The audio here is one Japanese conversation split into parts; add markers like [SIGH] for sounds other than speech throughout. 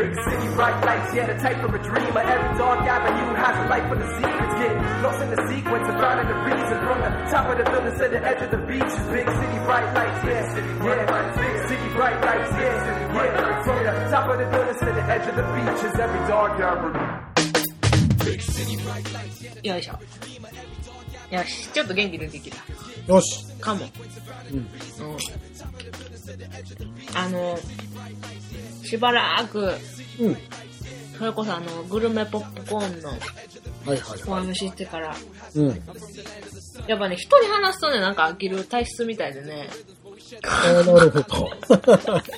Big city bright lights, yeah, the type of a dreamer. Every dark avenue has a light for the secrets. Get lost in the sequence and finding the reason. From the top of the building to the edge of the beach is big city bright lights, yeah, yeah. Big city bright lights, yeah, yeah. From the top of the building to the edge of the beach is every dark avenue. よいしょ。よし、ちょっと元気出てきた。よし。かも。うん。うん。 あの、しばらく、うん。それこそあの、グルメポップコーンのはいはいおはい。話してから、うん。やっぱね、人に話すとね、なんか飽きる体質みたいでね、ああ、なるほど。[LAUGHS]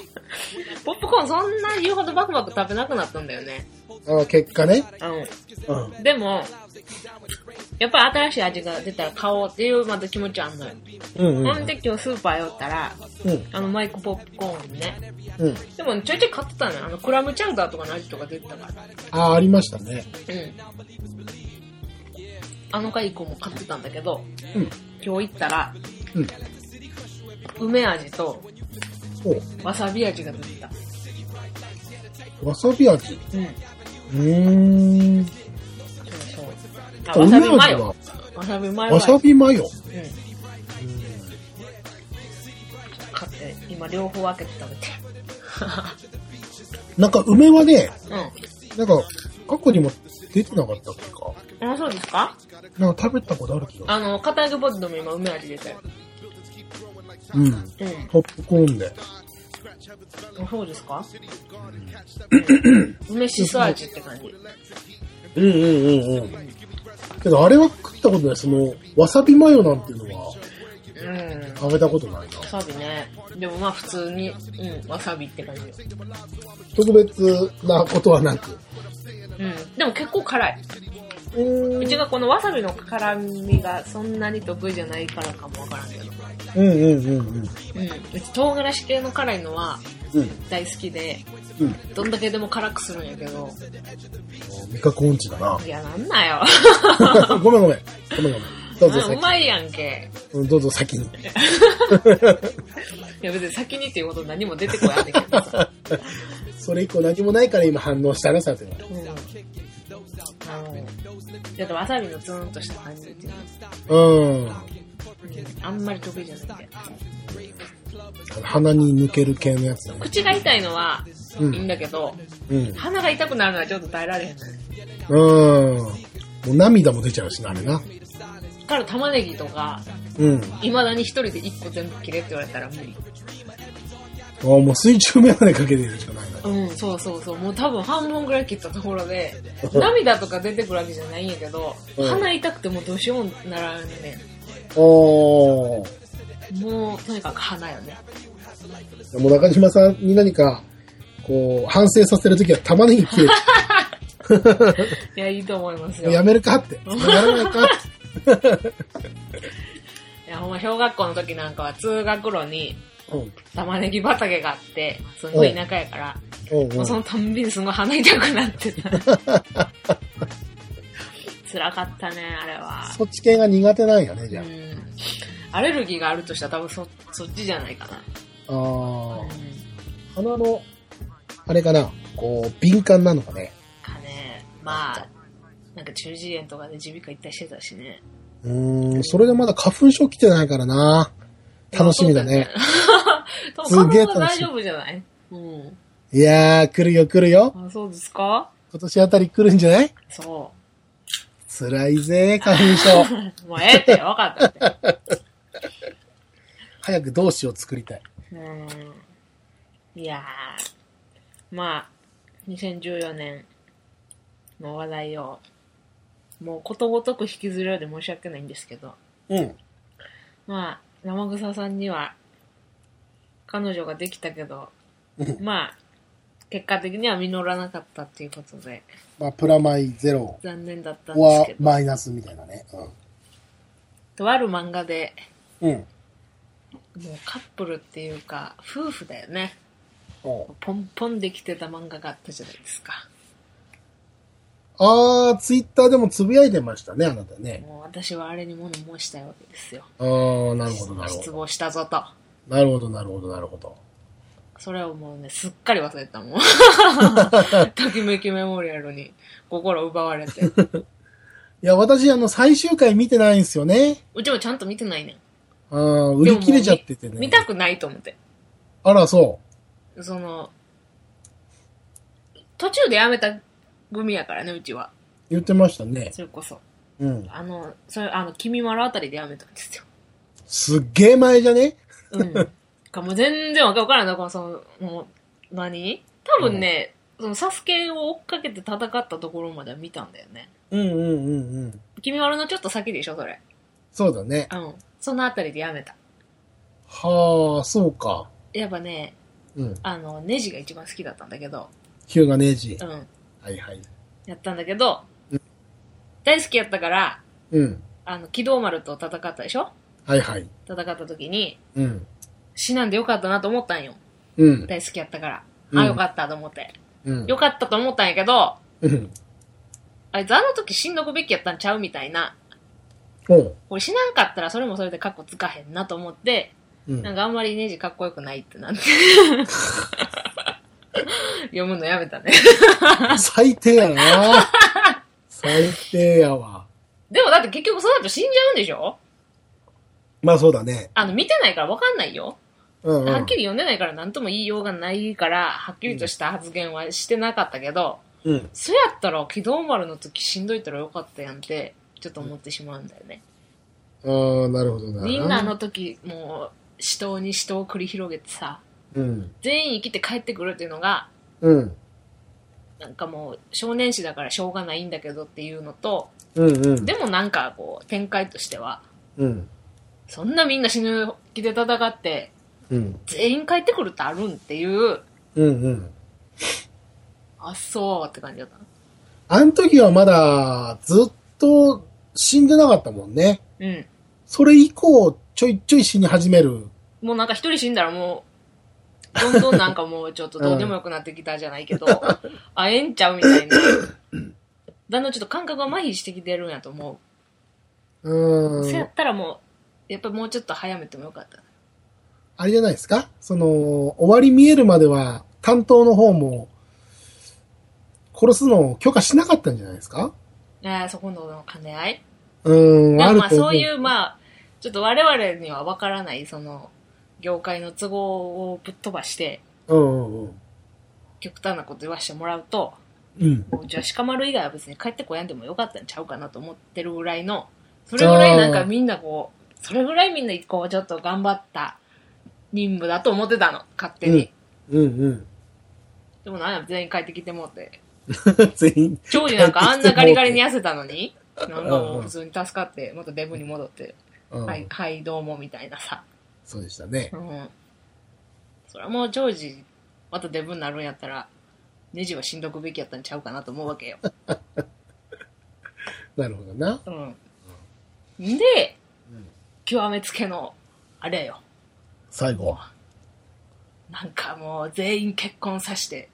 ポップコーンそんな言うほどバクバク食べなくなったんだよね。ああ、結果ね。ううん。ん。でも、やっぱり新しい味が出たら買おうっていうまた気持ちあんのよ。うんうん。ほんで今日スーパー寄ったら、うん。あのマイクポップコーンね。うん。でもちょいちょい買ってたのよ。あのクラムチャウダーとかの味とか出てたから。ああ、ありましたね。うん。あの回以降も買ってたんだけど、うん。今日行ったら、うん。梅味とおわさび味が出てた。わさび味？うん。うーん。そうそう。あ、わさびマヨ。わさびマヨ。わさびマヨ。うん。買って、今両方分けて食べて [LAUGHS] なんか梅はね、る。なんか過去にも出てなかったっけか。うん。あ、そうですか？なんか食べたことある気が。あの、片揚げポテトも今梅味出てる。うん。うん。ポップコーンで。あそうですか？梅しそ味って感じ。うんうんうんうん。けどあれは食ったことない。その、わさびマヨなんていうのはうん。食べたことないな。わさびね。でもまあ普通に、うん、わさびって感じよ。特別なことはなく。うん。でも結構辛い。うーんうちがこのわさびの辛みがそんなに得意じゃないからかもわからんけど。うんうんうんうん。うん。うち唐辛子系の辛いのはうん。大好きで、うん。どんだけでも辛くするんやけど。味覚音痴だな。いや、なんなよ。[LAUGHS] ごめんごめん。ごめんごめん。どうぞあう先まいやんけ。うんどうぞ先に。[LAUGHS] いや別に先にっていうこと何も出てこないんだけどさ。[LAUGHS] それ以降何もないから今反応したね、さては。うん。あの、ちょっとわさびのツーンとした感じっていうのうん。うんあんまり得意じゃないんで。鼻に抜ける系のやつね。口が痛いのはうんいいんだけど、うん。鼻が痛くなるのはちょっと耐えられへんのよ。うん。もう涙も出ちゃうしな、あれな。から玉ねぎとか、うん。未だに一人で一個全部切れって言われたら無理。あもう水中メガネかけてるしかないな。うん、そうそうそう。もう多分半分ぐらい切ったところで、[LAUGHS] 涙とか出てくるわけじゃないんやけど、うん鼻痛くてもどうしようもならんね。おー。もう、とにかく鼻よね。もう中島さんに何か、こう、反省させるときは玉ねぎ切れ [LAUGHS] いや、いいと思いますよ。て、やめるかって。[LAUGHS] やらないかって。いや、ほんま小学校の時なんかは通学路にうん。玉ねぎ畑があって、すごい田舎やから、うそのたんびにすごい鼻痛くなってた。[LAUGHS] 辛かったね、あれは。そっち系が苦手なんやね、じゃうん。アレルギーがあるとしたら多分そ、そっちじゃないかな。あ。あー。鼻の、あれかな、こう、敏感なのかね。かね、まあ、なんか中耳炎とかで耳鼻科行ったりしてたしね。うーん、それでまだ花粉症来てないからな。楽しみだね。[LAUGHS] 多すげえ楽しみ丈夫じゃない？うん。いやー、来るよ来るよ。あ、そうですか？今年あたり来るんじゃない？そ辛いぜ、花粉症。う。[LAUGHS] もうええって、わかったって。早く同志を作りたい。うん。いやー、まあ、2014年の話題を、もうことごとく引きずるようで申し訳ないんですけど、うん。まあ、生草さんには、彼女ができたけど、うんまあ、結果的には実らなかったっていうことで、まあ、プラマイゼロ残念だったんですはけど、マイナスみたいなね。とある漫画で、うん。うん。もうカップルっていうか、夫婦だよね。おポンポンできてた漫画があったじゃないですか。あー、ツイッターでもつぶやいてましたね、あなたね。もう私はあれに物申したいわけですよ。あー、なるほど、なるほど。失望したぞと。なるほど、なるほど、なるほど。それをもうね、すっかり忘れてたもん。[LAUGHS] ときめきメモリアルに心奪われて。[LAUGHS] いや、私、あの、最終回見てないんですよね。うちもちゃんと見てないねん。ああ、売り切れちゃっててね。見たくないと思って。あら、そその、途中でやめた組やからね、うちは。う。言ってましたね。それこそ。うん。あの、それ、あの、君丸あたりでやめたんですよ。すっげえ前じゃね？うん。かもう全然わかからんない。この、その、もう、何？多分ね、その、サスケを追っかけて戦ったところまでは見たんだよね。うんうんうんうん。君丸のちょっと先でしょ、それ。そうだね。うん。そのあたりでやめた。はあ、そうか。やっぱね、うん。あの、ネジが一番好きだったんだけど、ヒューガネージ。うん。はいはい。やったんだけどうん、大好きやったから、うん。あの、機動丸と戦ったでしょ？はいはい。戦った時に、うん。死なんでよかったなと思ったんよ。うん。大好きやったから。うんあ、よかったと思って。うん。よかったと思ったんやけど、うん。あいつあの時死んどくべきやったんちゃうみたいな。おう。これ死なんかったらそれもそれでカッコつかへんなと思って、うんなんかあんまりネジかっこよくないってなって。[LAUGHS] [LAUGHS] 読むのやめたね。最低やな最低やわ。でもだって結局その後死んじゃうんでしょ？まあそうだね。あの、見てないからわかんないよ。うん、うん。はっきり読んでないから何とも言いようがないから、はっきりとした発言はしてなかったけど、うん。そやったら、機動丸の時しんどいたらよかったやんって、ちょっと思ってしまうんだよね。ああ、なるほどな。みんなあの時、もう、死闘に死闘を繰り広げてさ、うん。全員生きて帰ってくるっていうのが、うん。なんかもう、少年誌だからしょうがないんだけどっていうのと、うんうん。でもなんかこう、展開としては、うん。そんなみんな死ぬ気で戦って、うん。全員帰ってくるってあるんっていう、うんうん。あ、そうって感じだった。あの時はまだずっと死んでなかったもんね。うん。それ以降、ちょいちょい死に始める。もうなんか一人死んだらもう、どんどんなんかもうちょっとどうでもよくなってきたじゃないけど、[LAUGHS] あ、ええんちゃうみたいな。だんだんちょっと感覚が麻痺してきてるんやと思うう。ーん。そやったらもう、やっぱもうちょっと早めてもよかった。あれじゃないですか？その、終わり見えるまでは、担当の方も、殺すのを許可しなかったんじゃないですか？ああ、そこの兼ね合いうーん。まあそういう、まあ、ちょっと我々には分からない、その、業界の都合をぶっ飛ばして、うんうんうん。極端なこと言わせてもらうと、うん。もうじゃあ鹿丸以外は別に帰ってこやんでもよかったんちゃうかなと思ってるぐらいの、それぐらいなんかみんなこう、それぐらいみんなこうちょっと頑張った任務だと思ってたの、勝手に。うんうん。でもなんや全員帰ってきてもうて。[LAUGHS] 全員。長司なんかあんなガリガリに痩せたのに、なんかもうんううん普通に助かって、またデブに戻って、うんはい、はい、どうもみたいなさ。そうでしたねう。ん。それはもう長司、またデブになるんやったら、ネジはしんどくべきやったんちゃうかなと思うわけよ。[LAUGHS] なるほどな。うん。で、極めつけの、あれよ。最後。なんかもう全員結婚さして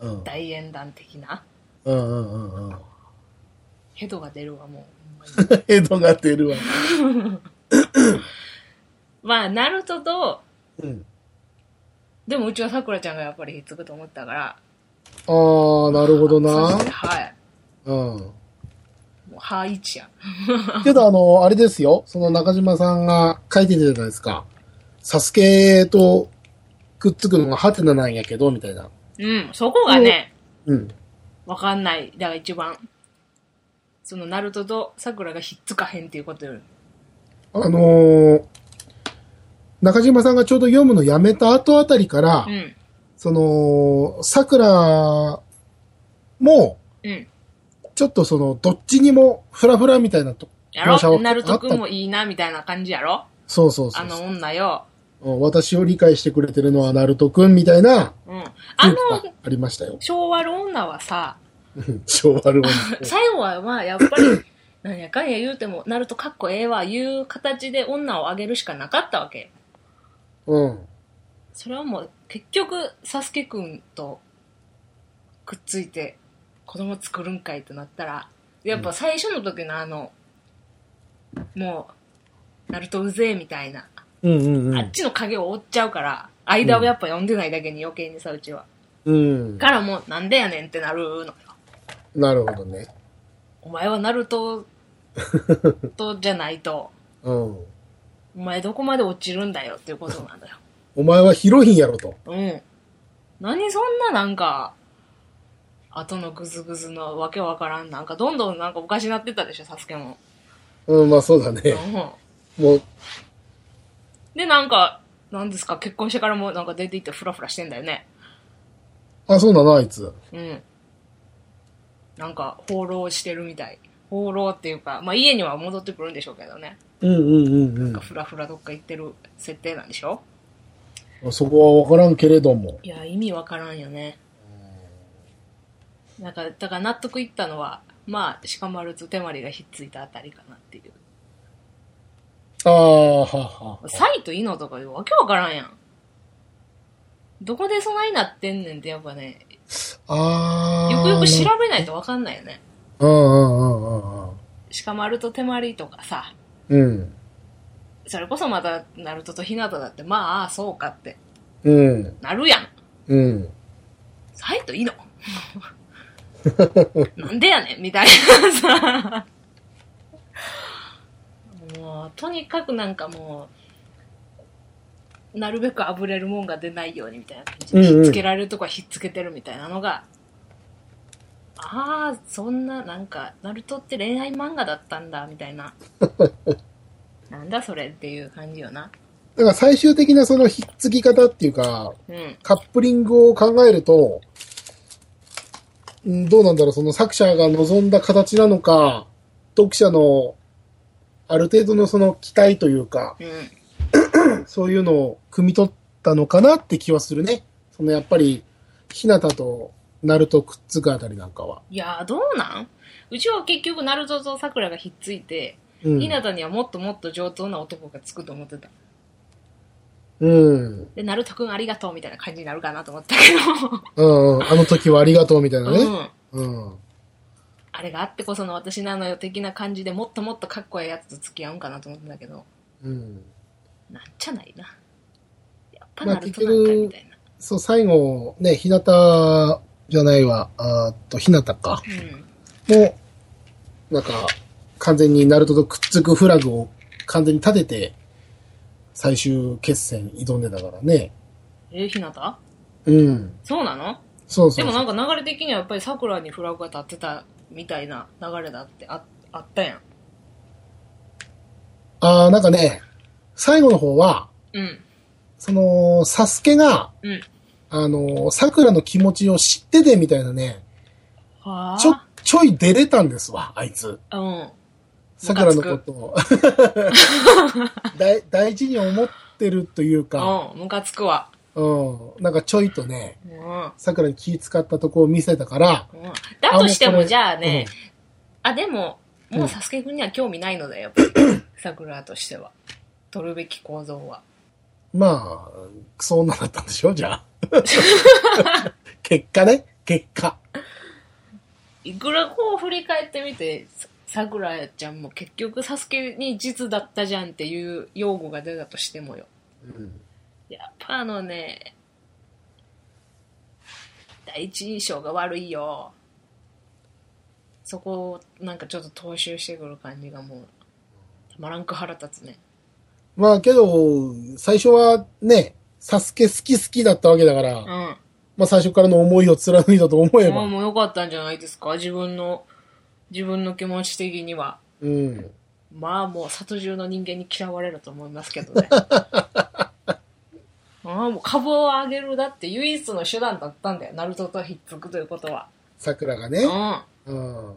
うん。大演談的なうんうんうんうん。ヘドが出るわもう [LAUGHS] ヘドが出るわ。[LAUGHS] まあナルトとうん。でもうちはさくらちゃんがやっぱりひっつくと思ったからあー、なるほどなそして。はいうん。もう歯一やけどあの、あれですよ。その中島さんが書いてたじゃないですか。サスケとくっつくのがハテナなんやけど、みたいな。うんそこがねうん。わかんないだから一番そのナルトとさくらがひっつかへんっていうことよりあのー中島さんがちょうど読むのやめた後あたりから、うん。その、桜も、うん。ちょっとその、どっちにもフラフラみたいなと、やろ？ナルトくんもいいなみたいな感じやろ？そうそうそうあの女よ。うん私を理解してくれてるのはナルトくんみたいなうん。あのありましたよ。昭和の女はさ昭和の女。[LAUGHS] 最後はまあやっぱり [LAUGHS] なんやかんや言うてもナルトかっこええわいう形で女をあげるしかなかったわけうん。それはもう結局サスケくんとくっついて子供作るんかいとなったらやっぱ最初の時のあのもうナルトうぜえみたいな、うんうんうん。あっちの影を追っちゃうから間をやっぱ読んでないだけに余計にさ、うちは。うん。からもう、なんでやねんってなるのよ。なるほどね。お前はナルトとじゃないと、うん。お前どこまで落ちるんだよっていうことなんだよ。[LAUGHS] お前はヒロインやろと。うん。何そんななんか、後のグズグズのわけわからん、なんかどんどんなんかおかしなってったでしょ、サスケも。うん、まあそうだね。うん。もう、で、なんか、なんですか、結婚してからもなんか出て行ってフラフラしてんだよね。あ、そうなのあいつ。うん。なんか、放浪してるみたい。放浪っていうか、まあ家には戻ってくるんでしょうけどね。うんうんなんかフラフラどっか行ってる設定なんでしょ？うん。そこはわからんけれども。いや、意味わからんよね。なんか、だから納得いったのは、まあ、鹿丸と手まりがひっついたあたりかなっていう。ああ、はは。サイとイノとかわけわからんやん。どこでそないなってんねんってやっぱね、ああ。よくよく調べないとわかんないよね。うんうんうんうん鹿丸と手まりとかさ、うん。うん。それこそまた、ナルトとヒナタだって、まあ、ああそうかって、うん。なるやん。うん。サイとイノなんでやねんみたいなさ。もう、とにかくなんかもう、なるべくあぶれるもんが出ないようにみたいな感じで、うんうんひっつけられるとこはひっつけてるみたいなのが、ああ、そんな、なんか、ナルトって恋愛漫画だったんだ、みたいな。[LAUGHS] なんだそれっていう感じよな。だから最終的なそのひっつき方っていうか、うん。カップリングを考えると、うんどうなんだろう、その作者が望んだ形なのか、読者のある程度のその期待というか、うん。[COUGHS] そういうのを汲み取ったのかなって気はするね。そのやっぱり、ひなたとナルトくっつくあたりなんかは。いやー、どうなん？うちは結局、ナルトとサクラがひっついて、うなたにはもっともっと上等な男がつくと思ってた。うん。で、ナルトくんありがとうみたいな感じになるかなと思ったけうんうん。あの時はありがとうみたいなど、ね。うん。うん。あれがあってこその私なのよ的な感じでもっともっとかっこいいやつと付き合うんかなと思ってたけど、うん。なんちゃないな。やっぱまあナルトなんかいみたいな。そう、最後、ね、ひなたじゃないわ、あーっと、ひなたか。うん。もう、なんか、完全にナルトとくっつくフラグを完全に立てて、最終決戦挑んでたからね。えー、ひなた？うん。そうなの？そうそうそう。でもなんか流れ的にはやっぱり桜にフラグが立ってたみたいな流れだってああったやん。ああ、なんかね、最後の方は、うん。その、サスケが、うん。あの、桜の気持ちを知っててみたいなね、はあ。ちょ、ちょい出れたんですわ、あいつ。うん。桜のことを。[LAUGHS] 大大事に思ってるというか、うん、ムカつくわ。うん、なんかちょいとね、うん。うん。桜に気使ったとこを見せたから、だとしてもじゃあね、あ、でも、もうサスケ君には興味ないのだよ、やっぱり。桜としては。取るべき構造は。まあ、クソ女だったんでしょじゃあ。[LAUGHS] 結果ね、結果。いくらこう振り返ってみて、さ桜ちゃんも結局サスケに実だったじゃんっていう用語が出たとしてもよ。うんやっぱあのね、第一印象が悪いよ。そこをなんかちょっと踏襲してくる感じがもう、たまらんく腹立つね。まあけど、最初はね、サスケ好き好きだったわけだから、うん。まあ最初からの思いを貫いたと思えば、まあもう良かったんじゃないですか自分の、自分の気持ち的には。うん。まあもう里中の人間に嫌われると思いますけどね。あ [LAUGHS] あもう株を上げるだって唯一の手段だったんだよ。ナルトとひっつくということは。桜がね。うん。うん。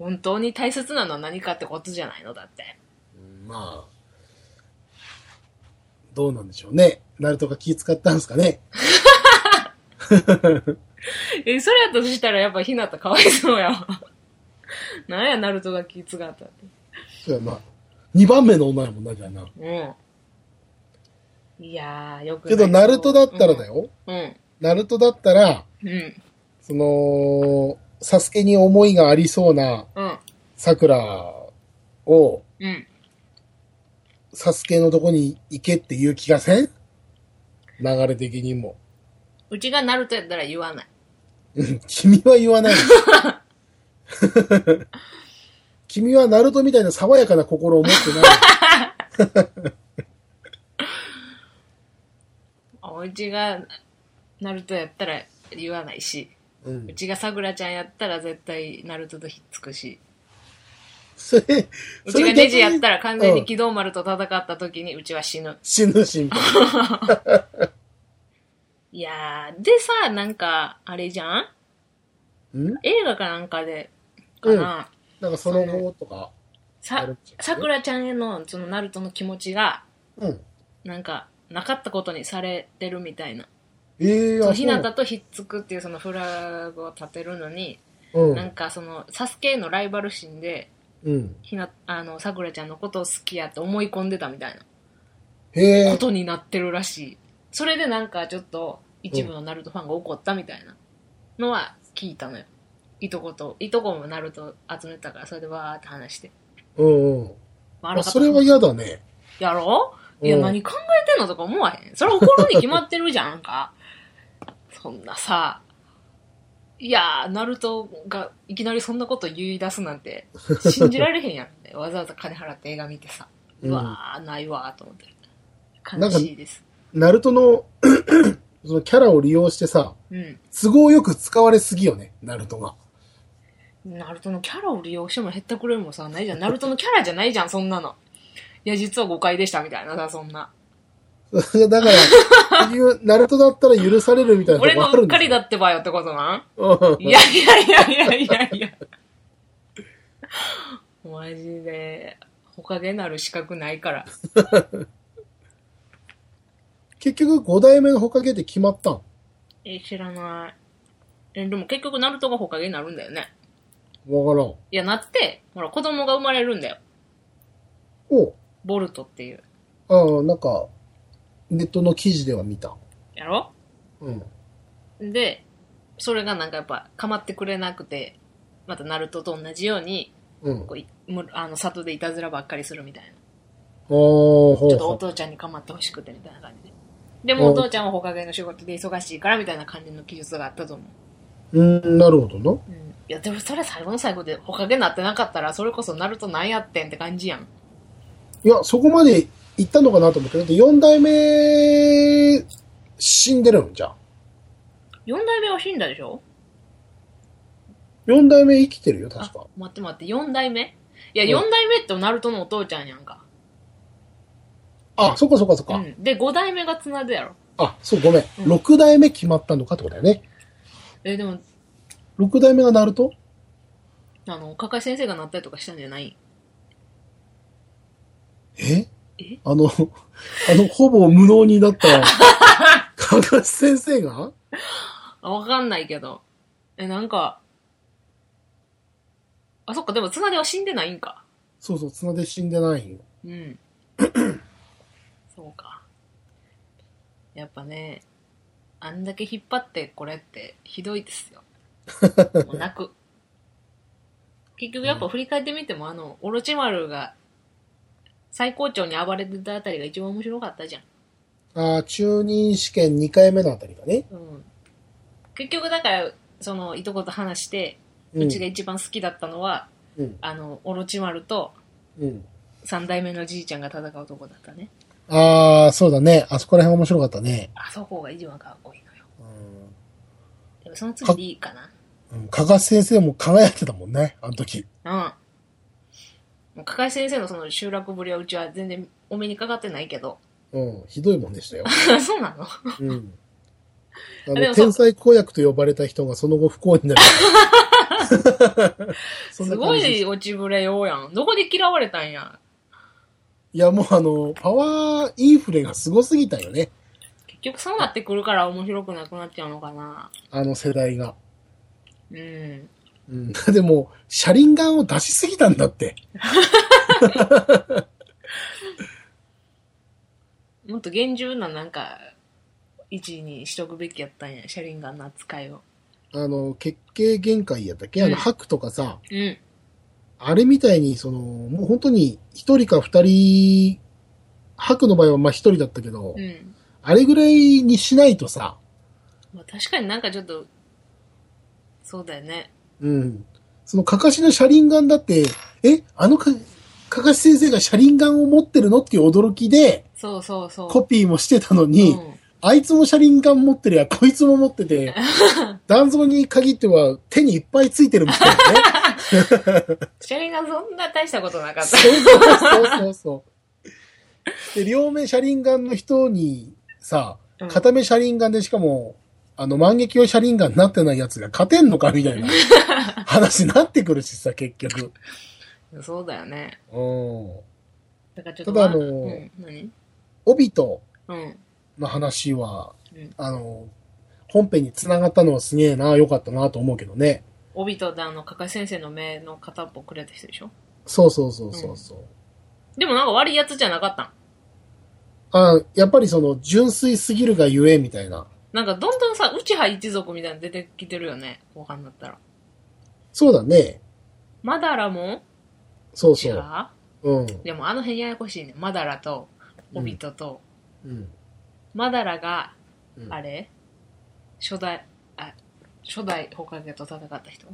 本当に大切なのは何かってことじゃないのだって。まあ、どうなんでしょうね。ナルトが気使ったんですかね。[LAUGHS] え、それやとしたらやっぱひなたかわいそうやわ。[LAUGHS] なんや、ナルトが気使ったって。そうやな。二番目の女やもんな、じゃあな。うん。いやー、よくないけど、ナルトだったらだ。よ。うん。ナルトだったら、うん。その、サスケに思いがありそうなうん。桜を、うん。サスケのとこに行けっていう気がせん？流れ的にも。うちがナルトやったら言わない。う [LAUGHS] ん君は言わない。[LAUGHS] 君はナルトみたいな爽やかな心を持ってない。[LAUGHS] うちがナルトやったら言わないし、うんう。ちがさくらちゃんやったら絶対ナルトとひっつくし、それ、うちがネジやったら完全にうん機動丸と戦った時にうちは死ぬ。死ぬし、みた [LAUGHS] いやー、でさ、なんか、あれじゃん？うん？映画かなんかで、かな、なんかその後とか、あささくらちゃんへの、そのナルトの気持ちが、うん。なんか、なかったことにされてるみたいな。ええー、ひなたそとひっつくっていうそのフラグを立てるのに、う。うん。なんかその、サスケへのライバル心で、うん。ひな、あの、さくらちゃんのことを好きやって思い込んでたみたいな。ことになってるらしい。それでなんかちょっと、一部のナルトファンが怒ったみたいなのは聞いたのよ。いとこと、いとこもナルト集めたから、それでわーって話して。うんうん。まあ、それは嫌だね。やろ？ういや、うん何考えてんのとか思わへん。それ怒るに決まってるじゃんか。そんなさ、いやー、ナルトがいきなりそんなこと言い出すなんて、信じられへんやん。[LAUGHS] わざわざ金払って映画見てさ。うんうわー、ないわーと思って。悲しいです。ナルトの、[CLEARS THROAT] そのキャラを利用してさ、うん。都合よく使われすぎよね、ナルトが。ナルトのキャラを利用しても減ったくれもさ、ないじゃん。ナルトのキャラじゃないじゃん、そんなの。いや、実は誤解でしたみたいなさ、そんな。[LAUGHS] だから、ナルトだったら許されるみたいなと俺こあるんだのうっかりだってばよってことないやいやいやいやいやいや。マジで、ほかげなる資格ないから。[LAUGHS] 結局5代目のほかげって決まったん？え、知らない。え、でも結局ナルトがほかげになるんだよね。わからん。いや、なって、ほら、子供が生まれるんだよ。おボルトっていう。ああ、なんか、ネットの記事では見た。やろ？うん。で、それがなんかやっぱ、かまってくれなくて、またナルトと同じように、うん。こういむあの、里でいたずらばっかりするみたいな。おー、ほうほちょっとお父ちゃんに構ってほしくてみたいな感じで。でもお父ちゃんはほかげの仕事で忙しいからみたいな感じの記述があったと思う。う。うん、なるほどな。うん。いや、でもそれ最後の最後でほかげなってなかったら、それこそナルトなんやってんって感じやん。いや、そこまで行ったのかなと思って。だって4代目、死んでるんじゃん。四代目は死んだでしょ？4代目生きてるよ、確あか。、待って待って、四代目？いや、うん四代目ってナルトのお父ちゃんやんか。あ、そっかそっかそっか。うん。で、五代目が綱でやろ。あ、そう、ごめん。うん6代目決まったのかってことだよね。え、でも、6代目がナルト？あの、かかい先生がなったりとかしたんじゃない？ええ？あの、[LAUGHS] あの、ほぼ無能になった、かがし先生が？あわかんないけど。え、なんか、あ、そっか、でも綱では死んでないんか。そうそう、綱で死んでないよ。うん。[COUGHS] そうか。やっぱね、あんだけ引っ張ってこれってひどいですよ。[LAUGHS] もう泣く。結局やっぱ振り返ってみても、あの、オロチマルが最高潮に暴れてたあたりが一番面白かったじゃん。あー中任試験2回目のあたりがね。うん。結局だから、その、いとこと話して、うちが一番好きだったのは、うん。あの、オロチマルとうん。三代目のじいちゃんが戦うとこだったね。ああ、そうだね。あそこら辺面白かったね。あそこが一番かっこいいのよ。うでもその次でいいかな。ん。うん。かがし先生も輝いてたもんね、あの時。うん。もう、かかい先生のその集落ぶりはうちは全然お目にかかってないけど。うん。ひどいもんでしたよ。[LAUGHS] そうなの？うん。[LAUGHS] あの、天才公約と呼ばれた人がその後不幸になる。[LAUGHS] すごい落ちぶれようやん。どこで嫌われたんや？いや、もうあの、パワーインフレがすごすぎたよね。結局そうなってくるから面白くなくなっちゃうのかな。あの世代が。うん。うん。[LAUGHS] でも、車輪ガンを出しすぎたんだって。[LAUGHS] もっと厳重ななんか、位置にしとくべきやったんや。車輪ガンの扱いを。あの、血形限界やったっけ？あの、うん白とかさ、うん。あれみたいに、その、もう本当に一人か二人、白の場合はまあ一人だったけど、うん。あれぐらいにしないとさ、まあ確かになんかちょっと、そうだよね。うん。そのかかしの車輪ガンだって、え、あのか、かかし先生が車輪ガンを持ってるのっていう驚きで、そうそうそう。コピーもしてたのに、うんあいつも車輪ガン持ってるや、こいつも持ってて、[LAUGHS] 断層に限っては手にいっぱいついてるみたいなね。車輪がそんな大したことなかった。そうそうそうそう。で、両目車輪ガンの人にさうん、片目車輪ガンでしかも、あの、万華鏡車輪ガンになってないやつが勝てんのかみたいな [LAUGHS] 話になってくるしさ、結局。そうだよね。うん。だからちょっと、ただあのまうん、何？帯とうん。の話は、うんあの、本編に繋がったのはすげえな、良かったなと思うけどね。帯とあの、かかし先生の目の片っぽくれた人でしょ？そうそうそうそうそう。でもなんか悪いやつじゃなかったん？あやっぱりその、純粋すぎるがゆえ、みたいな。なんかどんどんさ、内葉一族みたいなの出てきてるよね。後半になったら。そうだね。マダラも？そうそう。う？ん。でもあの辺ややこしいね。マダラと、帯とと、うん。マダラが、うんあれ？初代、あ、初代ホカゲと戦った人？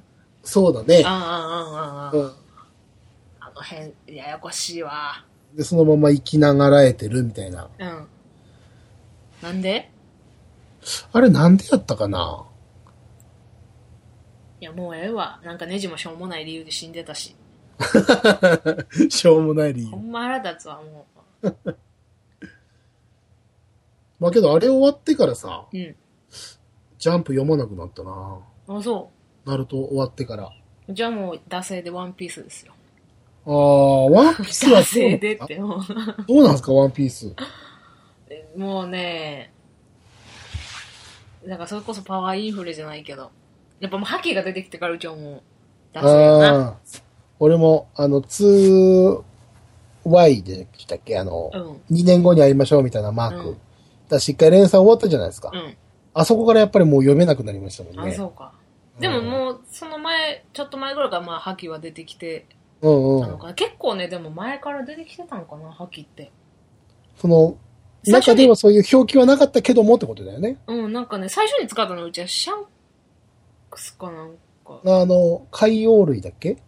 そうだねあ。あ、ああ、ああ、うん。あの辺、ややこしいわ。で、そのまま生きながらえてるみたいな。うん。なんで？あれなんでやったかな？いや、もうええわ。なんかネジもしょうもない理由で死んでたし。[LAUGHS] しょうもない理由ほ。んま腹立つわ、もう。[LAUGHS] まあけどあれ終わってからさ、うん。ジャンプ読まなくなったなあ、そナルト終わってから。う。じゃあもう、惰性でワンピースですよ。ああ、ワンピースは [LAUGHS] 惰性でって、もう。どうなんですか、ワンピース？もうね、なんかそれこそパワーインフレじゃないけど、やっぱもう覇気が出てきてからうちはもう、出せよな。ああ。俺も、あの、2Y でしたっけ？あの、うん。2年後に会いましょうみたいなマーク。うんだし、一回連載終わったじゃないですか。うん。あそこからやっぱりもう読めなくなりましたもんあ、ね。そうか。でももう、その前、ちょっと前ぐらいからまあ覇気は出てきて。たのかな。結構ね、でも前から出てきてたのかな、覇気って。その、中ではそういう表記はなかったけどもってことだよね。うん、なんかね、最初に使ったのうちはシャンクスかなんか、あの、海洋類だっけ？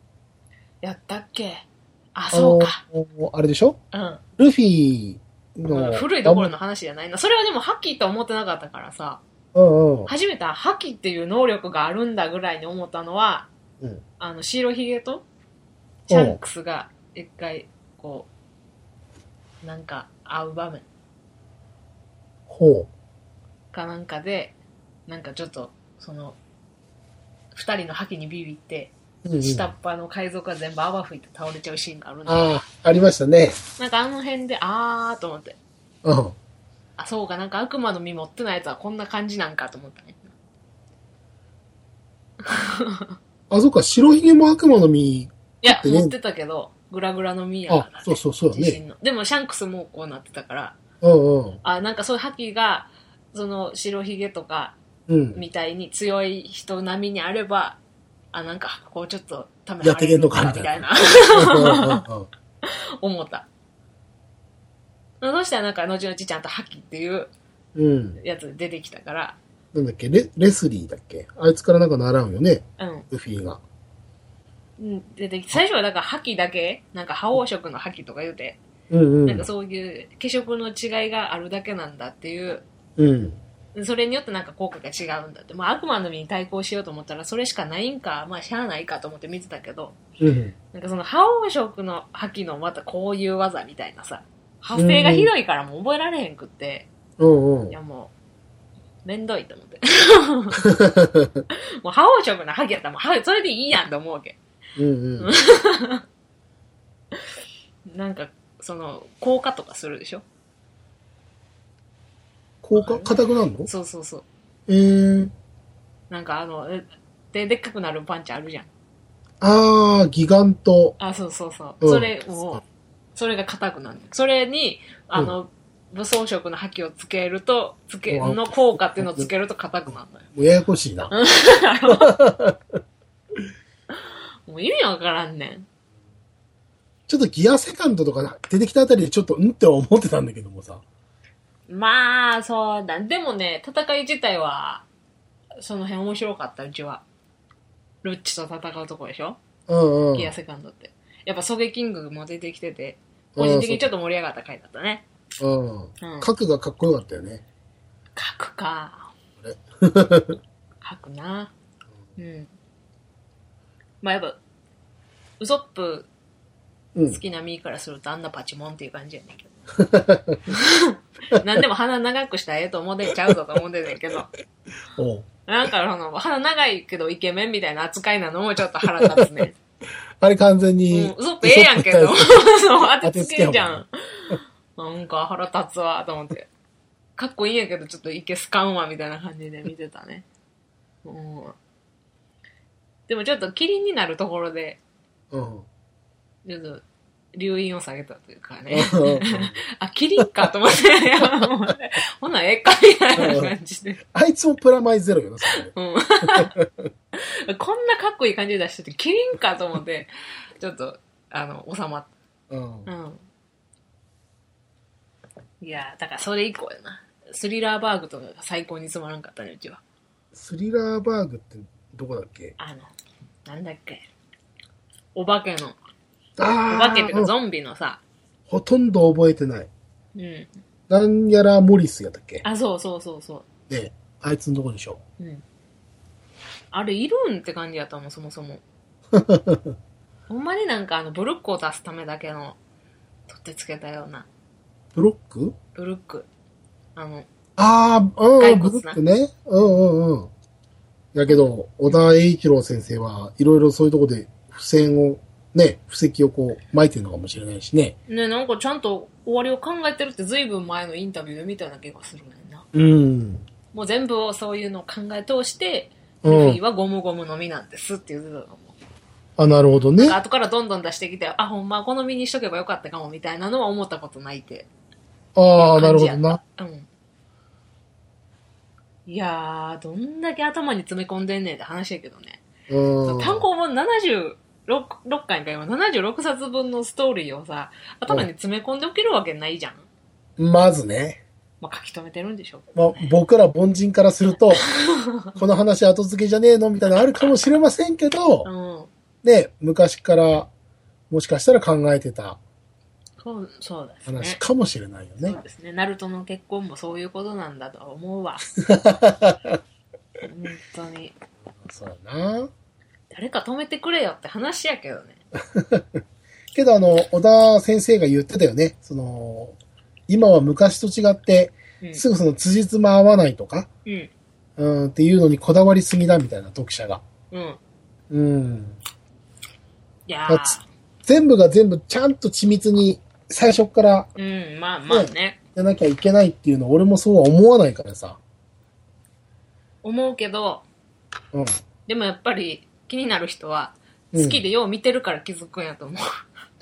やったっけ？あ、あそうか。の、あれでしょ？うん。ルフィの、うん古いところの話じゃないな。それはでも覇気と思ってなかったからさ、うんうん。初めて覇気っていう能力があるんだぐらいに思ったのは、うん。あの、白ひげと、シャンクスが一回、こう、なんか会う場面。ほかなんかで、なんかちょっと、その、二人の覇気にビビって、う。うんうん、下っ端の海賊が全部泡吹いて倒れちゃうシーンがあるんだああ、ありましたね。なんかあの辺で、あーと思って、うん。あ、そうか、なんか悪魔の実持ってないやつはこんな感じなんかと思ったね。あ、そっか、白ひげも悪魔の実。いや、ってね持ってたけど、グラグラの実やから、あ、そうそうそうだね。でもシャンクスもこうなってたから、うんうん。あ、なんかそういう覇気が、その白ひげとかうん。みたいに強い人並みにあれば、あ、なんか、こうちょっと、ためやってけんのかみみたいな、うんうんうん思った。そしたらなんか、後々ちゃんと覇気っていううん。やつ出てきたから、なんだっけレ、レスリーだっけ？あいつからなんか習うよね、うん。ルフィが。うん出てきて、最初はだから覇気だけ、なんか覇王色の覇気とか言うて、うんうんなんか。そういう化色の違いがあるだけなんだっていう、うん。それによってなんか効果が違うんだって。まあ悪魔の実に対抗しようと思ったらそれしかないんか、まあしゃあないかと思って見てたけど、うん。なんかその覇王色の覇気のまたこういう技みたいなさ、派生がひどいからもう覚えられへんくって、うんうんい。やもう、めんどいと思って。[LAUGHS] もう覇王色の覇気やったらもうはそれでいいやんと思うわけ。うんうん。[LAUGHS] なんか、その、効果とかするでしょ？効果、硬くなるの？そうそうそう。えー。なんかあの、えで、でっかくなるパンチあるじゃん。あー、ギガント。あ、そうそうそう。うんそれを、それが硬くなる。それに、あの、武装色の覇気をつけると、つけ、うんの効果っていうのをつけると硬くなるのよ。もうややこしいな。[LAUGHS] もう意味わからんねん。ちょっとギアセカンドとか出てきたあたりでちょっとんって思ってたんだけどもさ。まあ、そうだ。でもね、戦い自体は、その辺面白かった、うちは。ルッチと戦うとこでしょ？うんうん。ギアセカンドって。やっぱソゲキングも出てきてて、個人的にちょっと盛り上がった回だったね。うん。うん。核がかっこよかったよね。書くか。れ？[LAUGHS] [LAUGHS] 書くな。うん。まあやっぱ、ウソップうん好。きなミーからするとあんなパチモンっていう感じやねんけど。[LAUGHS] なんでも鼻長くしたらええと思うでんちゃうぞと思うてんねんけど。おうなんかその、鼻長いけどイケメンみたいな扱いなのもちょっと腹立つね。[LAUGHS] あれ完全うん、に。ウソップええやんけど。ウ [LAUGHS] そう、当てつけんじゃ当ん。なんか腹立つわ、と思って。かっこいいんやけど、ちょっといけすかんわ、みたいな感じで見てたね。うん。でもちょっとキリンになるところで、うん。ちょっと、留飲を下げたというかね。[LAUGHS] あ、キリンかと思って、ほな、ええか、みたいな感じで。あいつもプラマイゼロよな、それ。うん。[LAUGHS] こんなかっこいい感じで出してて、キリンかと思って、ちょっと、あの、収まっうん。た。うん。いやーだからそれ以降やな。スリラーバーグとかが最高につまらんかったね、うちは。スリラーバーグってどこだっけ？あの、なんだっけ。お化けの、お化けっていうかゾンビのさ、ほとんど覚えてない。うん。なんやらモリスやったっけ？あ、そうそうそうそねあいつのとこでしょ。う。うん。あれいるんって感じやったもん、そもそも。[LAUGHS] ほんまになんかあの、ブルックを出すためだけの、取ってつけたような、ブロック？ブルック。あの、ああ、うん、ブ骸骨なロックね。うんうんうん。やけど、小田栄一郎先生はいろいろそういうとこで付箋を、ね、布石をこう巻いてるのかもしれないしね。ね、なんかちゃんと終わりを考えてるって随分前のインタビューで見たような気がするねんな。うん。もう全部をそういうのを考え通して、うん。ルフィはゴムゴムの実なんですって言ってたと思う。あ、なるほどね。後からどんどん出してきて、あ、ほんまこの実にしとけばよかったかもみたいなのは思ったことないって。ああ、なるほど感な。うん。いやー、どんだけ頭に詰め込んでんねんって話やけどね。うん。単行本76 6回か今76冊分のストーリーをさ、頭に詰め込んでおけるわけないじゃん。まずね。まあ、書き留めてるんでしょうけまあ僕ら凡人からすると、[LAUGHS] この話後付けじゃねえのみたいなのあるかもしれませんけど、うん。ね、昔から、もしかしたら考えてたそう、そうですね。話かもしれないよねそう。ですね。ナルトの結婚もそういうことなんだとは思うわ。[LAUGHS] 本当に。そうやな。誰か止めてくれよって話やけどね。[LAUGHS] けどあの、小田先生が言ってたよね。その、今は昔と違って、うん。すぐその辻褄合わないとか、うん。うん、っていうのにこだわりすぎだみたいな読者が。うん。うん。いや全部が全部ちゃんと緻密に最初からー。うん、まあまあね。やらなきゃいけないっていうの俺もそうは思わないからさ。思うけど、うん。でもやっぱり気になる人は、うん好きでよう見てるから気づくんやと思う。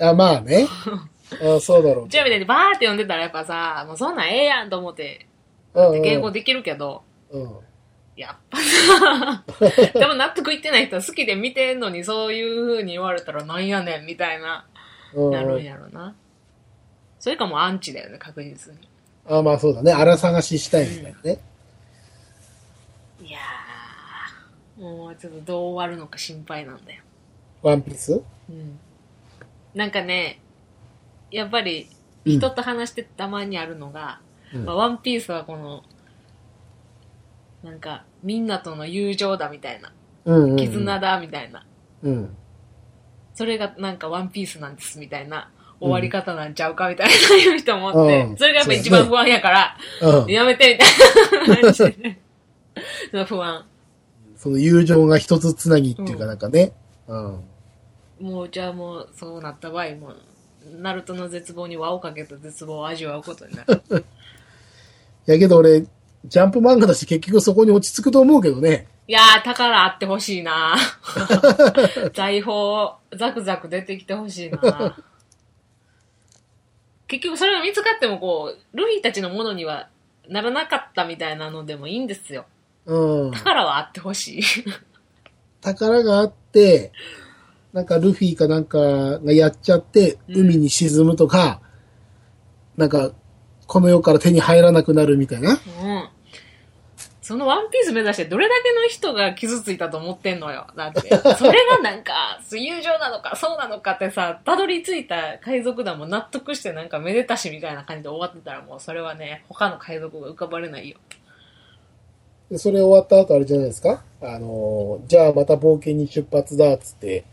あまあね。[LAUGHS] あそうだろううちらみたいにバーって読んでたらやっぱさ、もうそんなんええやんと思って、うんうん迎合できるけど、うん。やっぱさ、[LAUGHS] でも納得いってない人は好きで見てんのにそういう風に言われたらなんやねんみたいな、うんなるんやろな。それかもうアンチだよね、確実に。あまあそうだね。荒探ししたいみたいなね。いやー、もうちょっとどう終わるのか心配なんだよ。ワンピース？うん。なんかね、やっぱりうん人と話してたまにあるのが、うんまあワンピースはこの、なんか、みんなとの友情だみたいな、うんうんうん。絆だみたいな、うん。それがなんかワンピースなんですみたいな、終わり方なんちゃうかみたいな言う人もおって、うんそれがやっぱ一番不安やから、うん。やめてみたいな感じでね。[LAUGHS] その不安。その友情が一つつなぎっていうかなんかね。うん。もうじゃあもうそうなった場合もうナルトの絶望に輪をかけた絶望を味わうことになる [LAUGHS] やけど俺、ジャンプ漫画だし結局そこに落ち着くと思うけどね。いやー宝あってほしいな [LAUGHS] 財宝ザクザク出てきてほしいな [LAUGHS] 結局それが見つかってもこうルフィたちのものにはならなかったみたいなのでもいいんですようん。宝はあってほしい宝があって、なんかルフィかなんかがやっちゃって、うん海に沈むとか、なんか、この世から手に入らなくなるみたいな。うん。そのワンピース目指してどれだけの人が傷ついたと思ってんのよ。だって。それがなんか、友情なのか、そうなのかってさ、たどり着いた海賊団も納得してなんかめでたしみたいな感じで終わってたらもうそれはね、他の海賊が浮かばれないよ。でそれ終わった後あれじゃないですか？あのーじゃあまた冒険に出発だっつって、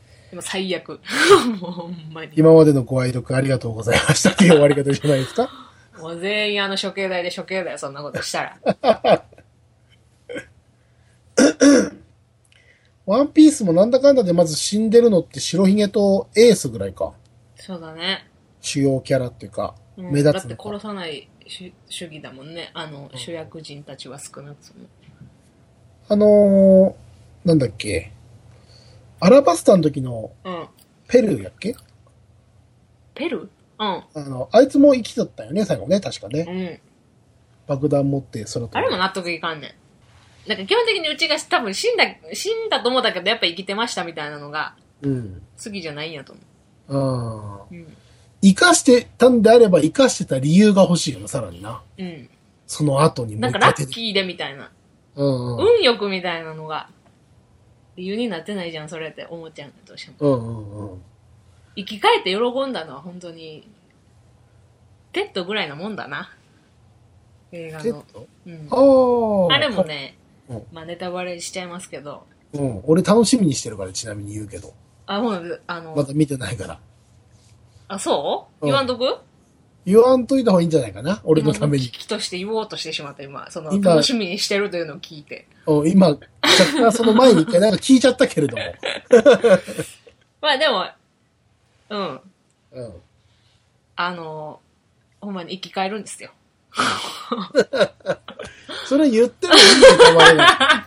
最悪。[LAUGHS] もうほんまに。今までのご愛読ありがとうございましたっていう終わり方じゃないですか？[LAUGHS] もう全員あの処刑台で処刑だよ、そんなことしたら。[LAUGHS] ワンピースもなんだかんだでまず死んでるのって白ひげとエースぐらいか。そうだね。主要キャラっていうか、うん目立つだって。殺さない主主義だもんね。あの、主役人たちは少なくとも。あのー、なんだっけ。アラバスタの時のうん。ペルーやっけ？ペルうん。あの、あいつも生きとったよね、最後ね、確かね。うん。爆弾持って空飛あれも納得いかんねん。なんか基本的にうちが多分死んだ、死んだと思ったけどやっぱ生きてましたみたいなのがうん。好きじゃないんやと思ああ。う。うん。生かしてたんであれば生かしてた理由が欲しいよな、さらにな。うん。その後にもなんかう一回出てラッキーでみたいな。うんうん。運よくみたいなのが理由になってないじゃん、それって思っちゃうんだどうしても。うんうんうん。生き返って喜んだのは本当に、テッドぐらいなもんだな。映画の。テッドうん。あれも。ねうん、まあネタバレしちゃいますけど、うん。俺楽しみにしてるから、ちなみに言うけど。あ、もう、あの、まだ見てないから。あ、そう？うん言わんとく？言わんといた方がいいんじゃないかな、俺のために危。機として言おうとしてしまった今、その、今楽しみにしてるというのを聞いて。うん今、若干その前に一回なんか聞いちゃったけれども。[LAUGHS] まあでも、うん。うん。あの、ほんまに生き返るんですよ。[LAUGHS] それ言ってもいいよ、たまに。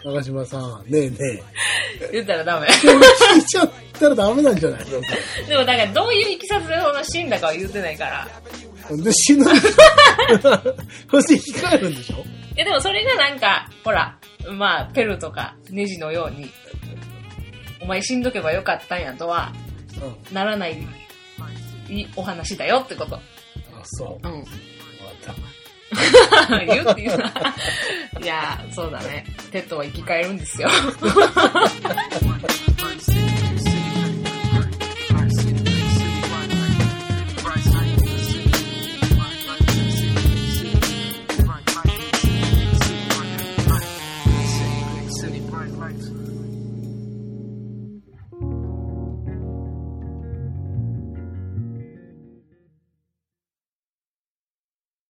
長島さん。ねえね [LAUGHS] 言ったらダメ。聞いちゃったらダメなんじゃないの？でもだからどういういきさつの死んだかは言ってないから。で、死ぬ [LAUGHS] んでしょそして生き返るんでしょ？いやでもそれがなんか、ほら、まあ、ペルとかネジのように、お前死んどけばよかったんやとは、うん。ならない、いいお話だよってこと。あ、そう。うん。わかった。言うって言うな。いや、そうだね。テッドは生き返るんですよ。[LAUGHS]